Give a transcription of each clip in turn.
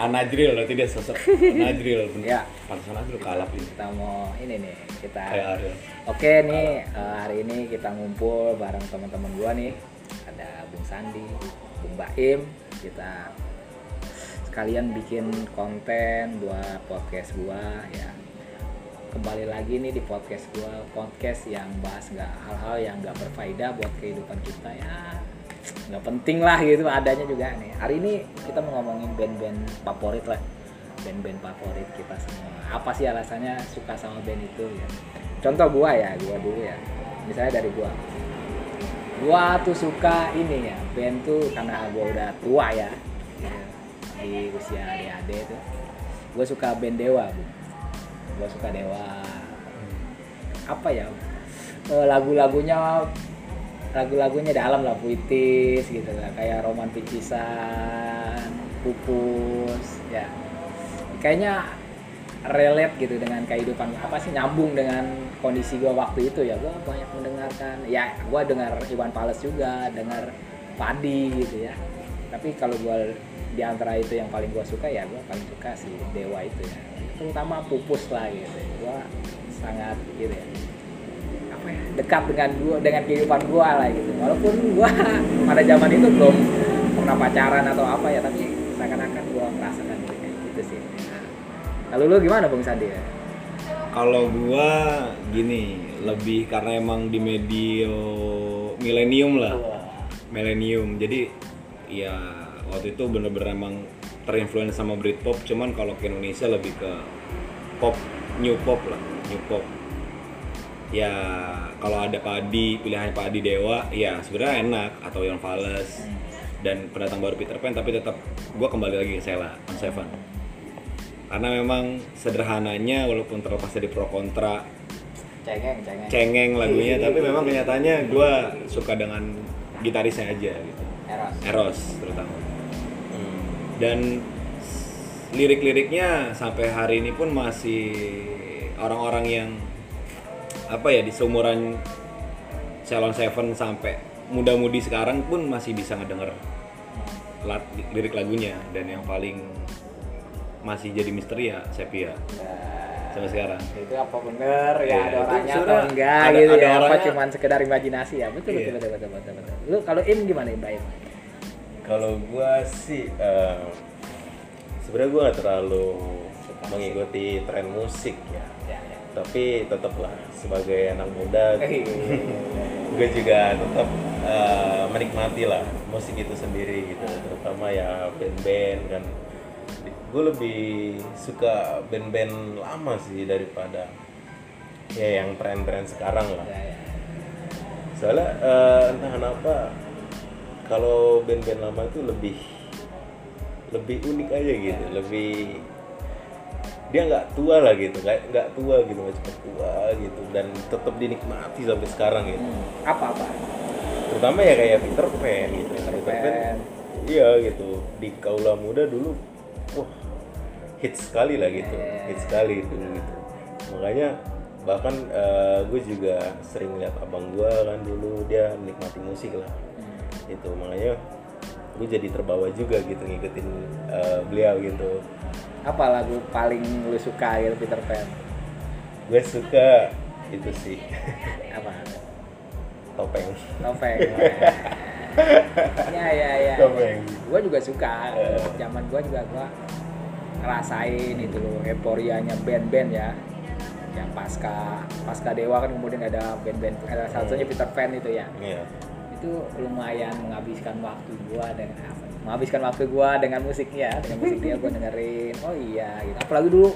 Anajril berarti dia sosok Najril bener. Ya. Pantesan Najril kalap ini. kita mau ini nih kita Kayak oke nih eh, hari ini kita ngumpul bareng teman-teman gua nih ada Bung Sandi Bung Baim kita sekalian bikin konten buat podcast gua ya kembali lagi nih di podcast gua podcast yang bahas nggak hal-hal yang nggak berfaedah buat kehidupan kita ya nggak penting lah gitu adanya juga nih hari ini kita mau ngomongin band-band favorit lah. Band-band favorit kita semua. Apa sih alasannya suka sama band itu ya? Contoh gua ya gua dulu ya. Misalnya dari gua. Gua tuh suka ini ya band tuh karena gua udah tua ya. Di usia adik-adik tuh gua suka band Dewa bu. Gua suka Dewa. Apa ya? Eh, lagu-lagunya lagu-lagunya dalam lah puitis gitu lah. Kayak roman picisan pupus ya. Kayaknya relate gitu dengan kehidupan apa sih nyambung dengan kondisi gua waktu itu ya. Gua banyak mendengarkan ya gua dengar Iwan Fals juga dengar Padi gitu ya. Tapi kalau gua di antara itu yang paling gua suka ya gua paling suka si Dewa itu ya. Terutama pupus lah gitu gua sangat gitu ya ya dekat dengan gua dengan kehidupan gua lah gitu walaupun gua pada zaman itu belum pernah pacaran atau apa ya tapi seakan-akan gua merasakan gitu, kayak gitu sih Nah, kalau lu gimana bung Sandi ya Kalau gua gini, lebih karena emang di medio milenium lah. Milenium. Jadi ya waktu itu bener-bener emang terinfluence sama Britpop, cuman kalau ke Indonesia lebih ke pop, new pop lah, new pop. Ya kalau ada Padi, pilihan Padi Dewa, ya sebenarnya enak atau Iwan Fals. Dan pendatang baru Peter Pan, tapi tetap gua kembali lagi ke Sela, on Seven. Karena memang sederhananya walaupun terlepas dari pro kontra cengeng cengeng. cengeng lagunya tapi memang kenyataannya gue suka dengan gitarisnya aja gitu. Eros. Eros terutama. Dan lirik-liriknya sampai hari ini pun masih orang-orang yang apa ya di seumuran Salon Seven sampai muda-mudi sekarang pun masih bisa ngedenger lat, lirik lagunya. Dan yang paling masih jadi misteri ya Sepia sampai sekarang. itu apa bener? Ya Iya, ada itu orangnya atau enggak ada- gitu ada ya? Apa orangnya. cuman sekedar imajinasi? Ya betul Iya. betul betul betul betul, betul. lu kalau im gimana im? Baik Kalau gua sih eh, sebenarnya gua nggak terlalu mengikuti tren musik ya. ya. Ya Tapi tetaplah sebagai anak muda, Eh, gue juga tetap eh, menikmati lah musik itu sendiri gitu. Terutama ya band-band kan. Gue lebih suka band-band lama sih daripada ya yang tren-tren sekarang lah. ya, ya. soalnya eh, entah kenapa kalau band-band lama itu lebih lebih unik aja gitu lebih dia nggak tua lah gitu nggak nggak tua gitu nggak cepet tua gitu dan tetap dinikmati sampai sekarang gitu. Apa apa terutama ya kayak Peter Pan gitu Peter Peter Pan. Pan. iya gitu di kaula muda dulu wah hits sekali lah gitu hits sekali itu gitu. Makanya bahkan gue juga sering lihat abang gue kan dulu dia nikmati musik lah itu makanya gue jadi terbawa juga gitu ngikutin eh, beliau gitu. Apa lagu paling lu suka gitu Peter Pan? Gue suka itu sih. Apa? Topeng. Topeng. Ya ya ya Topeng. gue juga suka. Eh. zaman gue juga gue ngerasain itu loh euforianya band-band ya. Yang pasca pasca dewa kan kemudian ada band-band ada salah satunya Peter Pan itu ya. Iya itu lumayan menghabiskan waktu gua dengan apa menghabiskan waktu gua dengan musiknya dengan musik dia gua dengerin. Oh iya gitu. Apalagi dulu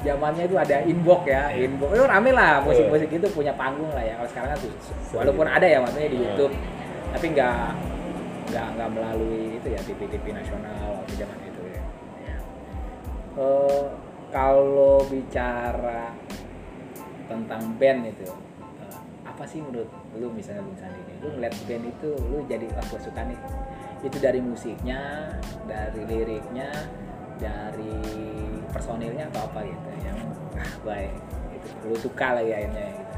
zamannya itu ada inbox ya. Inbox. Itu rame lah. Musik-musik itu punya panggung lah ya. Kalau sekarang kan tuh walaupun ada ya maksudnya di Iya. YouTube. Tapi nggak nggak nggak melalui itu ya TV-TV nasional waktu zaman itu ya. Ya. Eh, kalau bicara tentang band itu apa sih menurut lu misalnya Bung Sandi nih, lu ngeliat band itu lu jadi wah suka nih. Itu dari musiknya dari liriknya dari personilnya atau apa gitu yang ah baik itu lu suka lagi akhirnya gitu.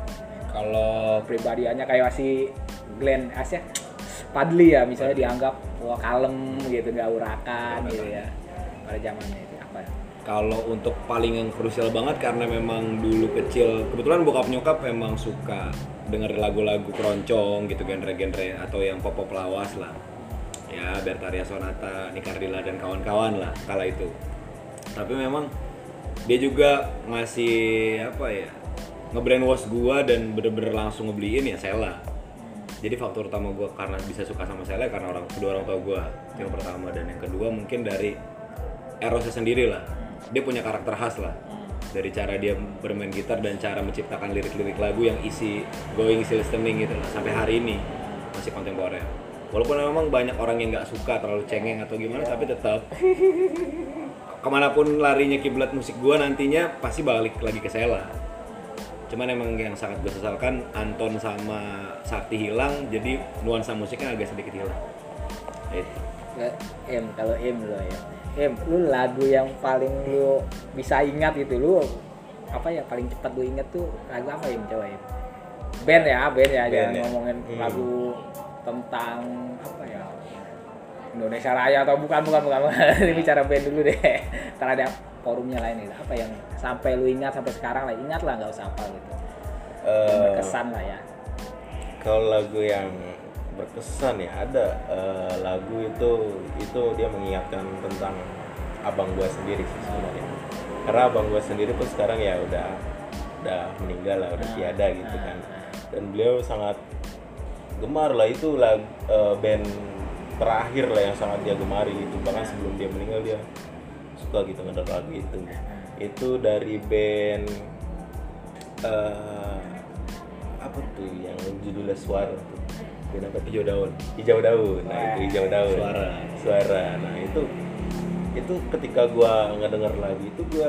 Kalau pribadiannya kayak si Glenn Asia Padli ya misalnya dianggap wah kalem gitu nggak urakan gitu ya pada zamannya itu apa? Kalau untuk paling yang krusial banget karena memang dulu kecil kebetulan bokap nyokap memang suka denger lagu-lagu keroncong gitu genre-genre atau yang pop-pop lawas lah. Ya Bertaria Sonata, Nikardila dan kawan-kawan lah kala itu. Tapi memang dia juga ngasih apa ya ngebrainwash gua dan bener-bener langsung ngebeliin ya Sela. Jadi faktor utama gua karena bisa suka sama Sela karena orang kedua orang tua gua yang pertama. Dan yang kedua mungkin dari Erosnya sendiri lah. Dia punya karakter khas lah dari cara dia bermain gitar dan cara menciptakan lirik-lirik lagu yang isi going isi listening gitu sampai hari ini masih kontemporer. Walaupun memang banyak orang yang nggak suka terlalu cengeng atau gimana tapi tetap. Ke mana pun larinya kiblat musik gua nantinya pasti balik lagi ke Sela. Cuman emang yang sangat gue sesalkan Anton sama Sakti hilang jadi nuansa musiknya agak sedikit hilang. Itu em kalau em lo ya em lu lagu yang paling lu bisa ingat gitu lu apa ya paling cepat lu ingat tuh lagu apa em coba em band ya band ya Band jangan ya. ngomongin Hmm. lagu tentang apa ya Indonesia Raya atau bukan bukan bukan ini bicara band dulu deh. Karena ada forumnya lain itu apa yang sampai lu ingat sampai sekarang lah ingat lah nggak usah apa gitu. Eh, berkesan lah ya. kalau lagu yang berkesan ya. Ada eh, lagu itu itu dia mengingatkan tentang abang gua sendiri sih sebenarnya. Karena abang gua sendiri pun sekarang ya udah udah meninggal lah udah tiada gitu kan. Dan beliau sangat gemar lah itu lagu eh, band terakhir lah yang sangat dia gemari gitu. Bahkan sebelum dia meninggal dia suka gitu ngedenger lagu itu. Itu dari band eh, apa tuh yang judulnya suara tuh band apa tuh? hijau daun. Hijau daun. Nah itu hijau daun. Suara. suara. Nah itu itu ketika gua ngedenger lagu itu gua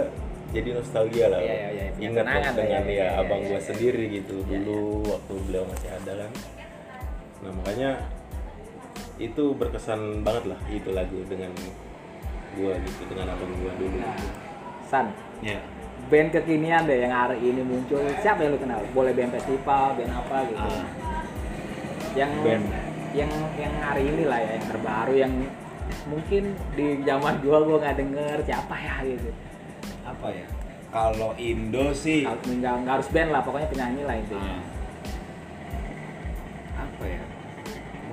jadi nostalgia lah. Iya, iya, iya. Ingat waktu lah ya, dengan iya, ya iya, abang iya, gua iya. sendiri gitu. Iya, dulu waktu beliau masih ada kan. Nah makanya itu berkesan banget lah itu lagu dengan gua gitu dengan abang gua dulu. Nah, San. Ya band kekinian deh yang hari ini muncul. Siapa yang lu kenal? Boleh band festival band apa gitu. Ah. Yang Band. yang yang hari ini lah ya yang terbaru yang mungkin di zaman gua gua nggak denger siapa ya gitu. Apa ya? Kalau Indo sih Nggak- harus band lah pokoknya penyanyi lah intinya. Ah. apa ya?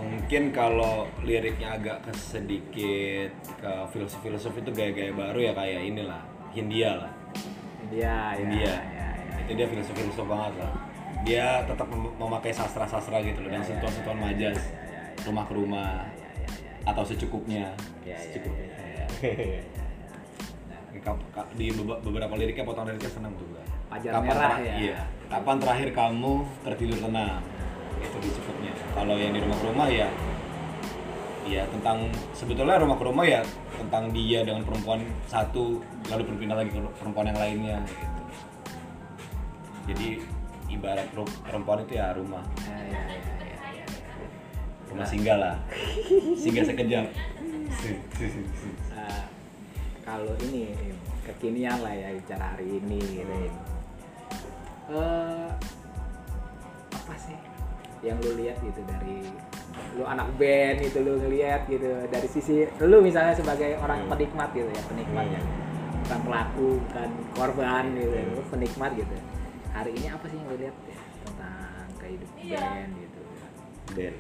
Mungkin kalau liriknya agak ke sedikit ke filosofi-filosofi itu gaya-gaya baru ya kayak inilah Hindia lah. India ya, India. ya, ya. itu dia filosofi-filosof banget lah dia tetap mem- memakai sastra-sastra gitu loh dan sentuhan-sentuhan majas rumah ke rumah atau secukupnya Ya, ya, secukupnya ya. Di beberapa liriknya potong liriknya seneng tuh gua. Pajar Kapan merah ya. Iya. Kapan terakhir kamu tertidur tenang? Itu di cukupnya. Kalau yang di rumah ke rumah ya ya tentang sebetulnya rumah ke rumah ya tentang dia dengan perempuan satu lalu berpindah lagi ke perempuan yang lainnya gitu. Jadi ibarat perempuan itu ya rumah, Ya, ya, ya, ya, ya. rumah singgah lah. Singgah sekejap. Eh, kalau ini kekinian lah ya bicara hari ini gitu. Eh, apa sih yang lu lihat gitu dari lu anak band gitu lu ngelihat gitu dari sisi lu misalnya sebagai orang Hmm. penikmat gitu ya penikmat Hmm. ya bukan pelaku bukan korban gitu lu penikmat gitu hari ini apa sih yang lu lihat ya tentang kehidupan band gitu band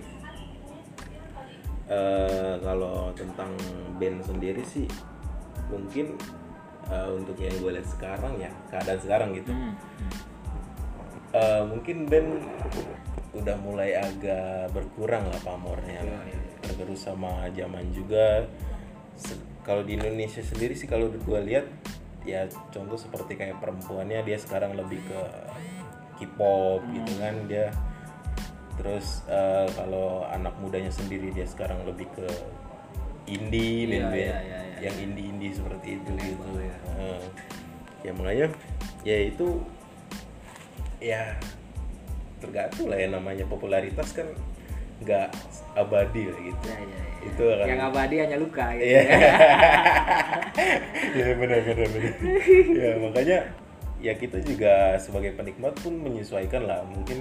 Eh, kalau tentang band sendiri sih mungkin eh, untuk yang gue lihat sekarang ya keadaan sekarang gitu Hmm. Eh, mungkin band udah mulai agak berkurang lah pamornya Iya, lah. iya, iya. tergerus sama zaman juga kalau di Indonesia sendiri sih kalau gue lihat ya contoh seperti kayak perempuannya dia sekarang lebih ke K-pop gitu Hmm. kan dia terus eh, kalau anak mudanya sendiri dia sekarang lebih ke indie Iya, band-band iya, iya, iya. yang indie-indie seperti itu gitu ya. Eh, ya makanya ya itu ya tergantung lah ya namanya popularitas kan nggak abadi lah gitu Ya, ya, ya. itu akan yang abadi hanya luka gitu Iya. ya benar benar benar. ya makanya ya kita juga sebagai penikmat pun menyesuaikan lah mungkin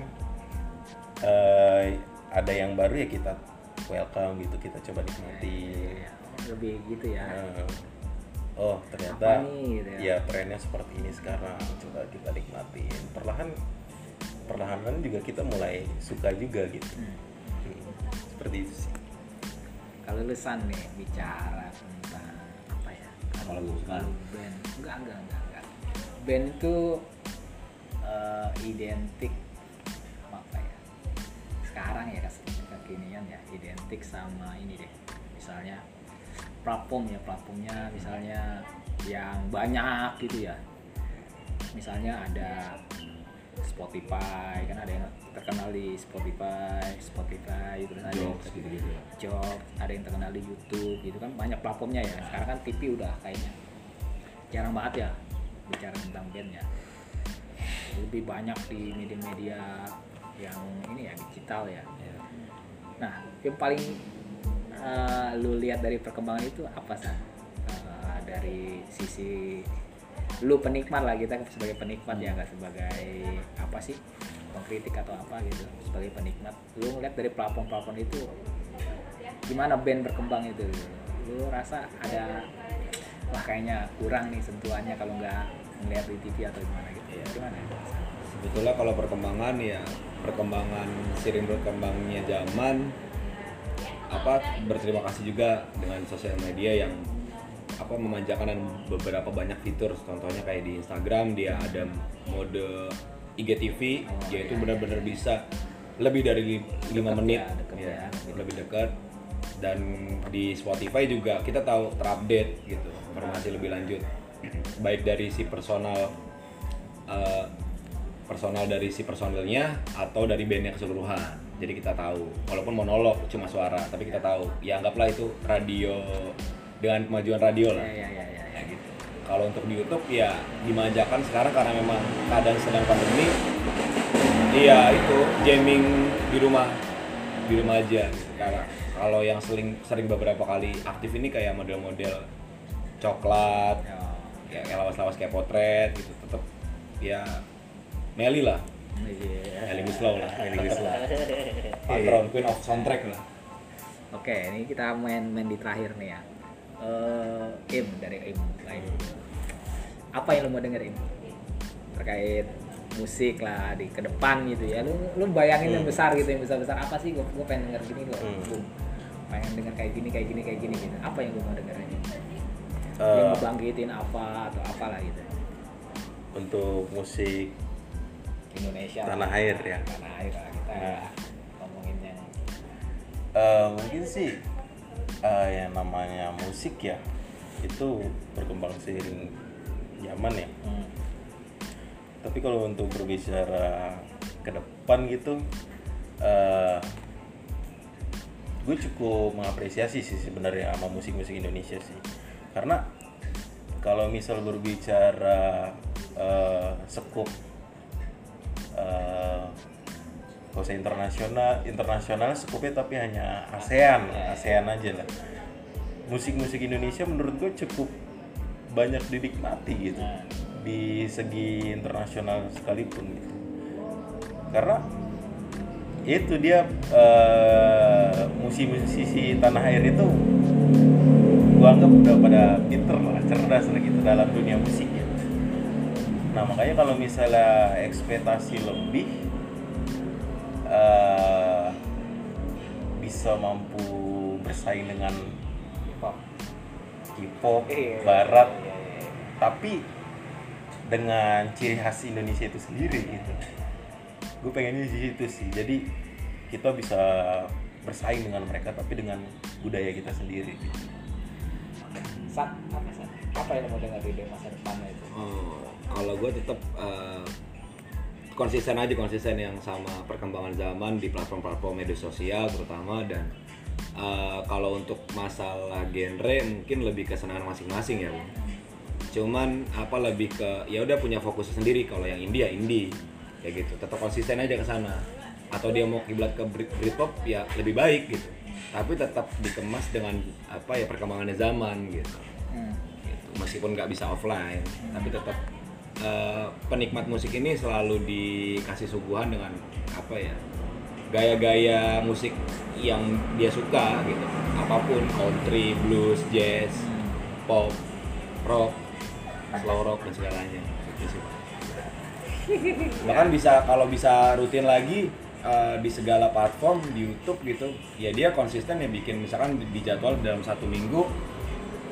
eh, ada yang baru ya kita welcome gitu kita coba nikmati. lebih gitu ya Eh, oh ternyata nih, gitu ya. ya trennya seperti ini sekarang coba kita nikmatin perlahan perlahan juga kita mulai suka juga gitu Hmm. Hmm, seperti itu sih Kalau lu San nih bicara ya? Kalau. Kalau band, enggak enggak enggak enggak. Band itu eh, identik apa ya? Sekarang ya kekinian ya identik sama ini deh. Misalnya platform ya platformnya misalnya yang banyak gitu ya. Misalnya ada Spotify kan ada yang terkenal di Spotify, Spotify terus ada yang jokes gitu-gitu ya. Jok, ada yang terkenal di YouTube gitu kan banyak platformnya ya. Sekarang kan TV udah kayaknya jarang banget ya bicara tentang band ya. Lebih banyak di media-media yang ini ya digital ya. Nah, yang paling eh, lu lihat dari perkembangan itu apa sih? dari sisi lu penikmat lah kita sebagai penikmat ya nggak sebagai apa sih pengkritik atau apa gitu sebagai penikmat. Lu ngeliat dari platform-platform itu gimana band berkembang itu? Lu rasa ada wah kayaknya kurang nih sentuhannya kalau nggak ngeliat di TV atau gimana gitu. Ya gimana sebetulnya kalau perkembangan ya perkembangan sering berkembangnya zaman apa berterima kasih juga dengan sosial media yang apa memanjakan dan beberapa banyak fitur. Contohnya kayak di Instagram dia ada mode IGTV Oh, yaitu iya, benar-benar bisa lebih dari li- lima Deket menit ya, deket ya, ya, gitu. lebih dekat dan di Spotify juga kita tahu terupdate gitu informasi lebih lanjut. Baik dari si personal eh, personal dari si personilnya atau dari bandnya keseluruhan. Jadi kita tahu walaupun monolog cuma suara tapi kita tahu. Ya anggaplah itu radio dengan kemajuan radio lah. Ya ya ya ya, ya gitu. Kalau untuk di YouTube ya dimanjakan sekarang karena memang keadaan sedang pandemi. Iya itu jamming di rumah. Di rumah aja. Karena kalau yang sering sering beberapa kali aktif ini kayak model-model coklat Ya. ya kayak lawas-lawas kayak potret gitu tetap ya Meli lah. Iya. Meli Guslow lah. Meli Guslow. patron queen of soundtrack lah. Oke, ini kita main-main di terakhir nih ya. Eh, Im dari Im lain. Apa yang lo mau denger Im? Terkait musik lah di ke depan gitu ya. Lu lu bayangin yang Hmm. besar gitu, yang besar-besar apa sih? Gue gue pengen denger gini loh. Hmm. Pengen denger kayak gini, kayak gini, kayak gini gitu. Apa yang gue mau denger aja? Eh, yang ngebangkitin apa atau apalah gitu. untuk musik Indonesia. Tanah air ya. Tanah air lah kita Hmm. ngomongin yang Eh, mungkin sih eh, yang namanya musik ya itu berkembang seiring zaman ya hmm. tapi kalau untuk berbicara ke depan gitu eh gue cukup mengapresiasi sih sebenarnya sama musik-musik Indonesia sih karena kalau misal berbicara eh sekup kalau saya internasional internasional skupnya tapi hanya ASEAN ASEAN aja lah. Musik-musik Indonesia menurut gue cukup banyak dinikmati gitu. Di segi internasional sekalipun gitu. Karena itu dia eh, musisi-musisi tanah air itu gua anggap udah pada pinter lah cerdas lah gitu dalam dunia musik ya nah makanya kalau misalnya ekspektasi lebih eh, bisa mampu bersaing dengan Pop. K-pop Iya. barat Iya, iya, iya. tapi dengan ciri khas Indonesia itu sendiri gitu gue pengennya di situ sih jadi kita bisa bersaing dengan mereka tapi dengan budaya kita sendiri gitu. Sat, apa Sat? Apa yang mau dengar di masa depannya itu? Oh, kalau gue tetap eh, konsisten aja konsisten yang sama perkembangan zaman di platform-platform media sosial terutama dan eh, kalau untuk masalah genre mungkin lebih ke senangan masing-masing ya cuman apa lebih ke ya udah punya fokus sendiri kalau yang indie ya indie kayak gitu. Tetap konsisten aja ke sana. Atau dia mau kiblat ke Brit- Britpop ya lebih baik gitu. Tapi tetap dikemas dengan apa ya perkembangannya zaman gitu. Hmm. gitu. meskipun nggak bisa offline tapi tetap eh, penikmat musik ini selalu dikasih suguhan dengan apa ya gaya-gaya musik yang dia suka gitu apa pun country blues jazz pop rock slow rock dan segalanya itu sih Pak. bahkan bisa kalau bisa rutin lagi eh, di segala platform di YouTube gitu ya dia konsisten ya bikin misalkan di- di jadwal dalam satu minggu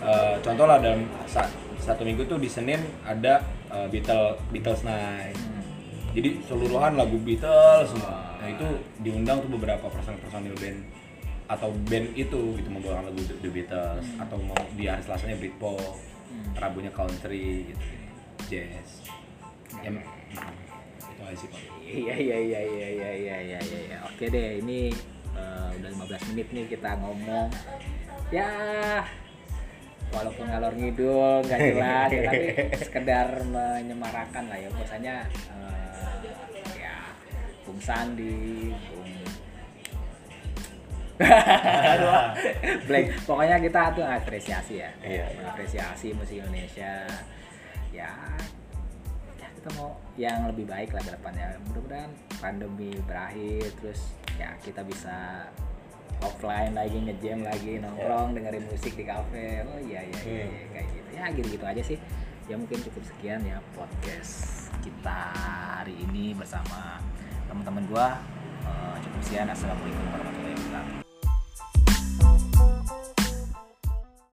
eh, contoh lah dalam sa- satu minggu tuh di Senin ada eh, Beatles Beatles Night jadi seluruhan lagu Beatles semua. Nah itu diundang tuh beberapa personil personil band atau band itu gitu membawakan lagu The Beatles atau mau di hari Selasanya Britpop Rabunya country gitu. Jazz. Ya, itu aja sih pak. Iya iya iya iya iya iya iya iya. iya. Oke deh, ini eh, udah 15 menit nih kita ngomong. Ya walaupun ngalor ngidul nggak jelas ya, tapi sekedar menyemarakan lah ya bahwasanya eh, ya Bung Sandi, Bung blank. Pokoknya kita tuh apresiasi ya. Iya. Mengapresiasi musik Indonesia. Ya, ya kita mau yang lebih baik lah ke depannya. Mudah-mudahan pandemi berakhir terus ya kita bisa offline lagi ngejam lagi nongkrong dengerin musik di kafe. Oh iya iya iya, Hmm. iya, kayak gitu. Ya gitu-gitu aja sih. Ya mungkin cukup sekian ya podcast kita hari ini bersama teman-teman gua. Eh, cukup sekian. Assalamualaikum warahmatullahi wabarakatuh.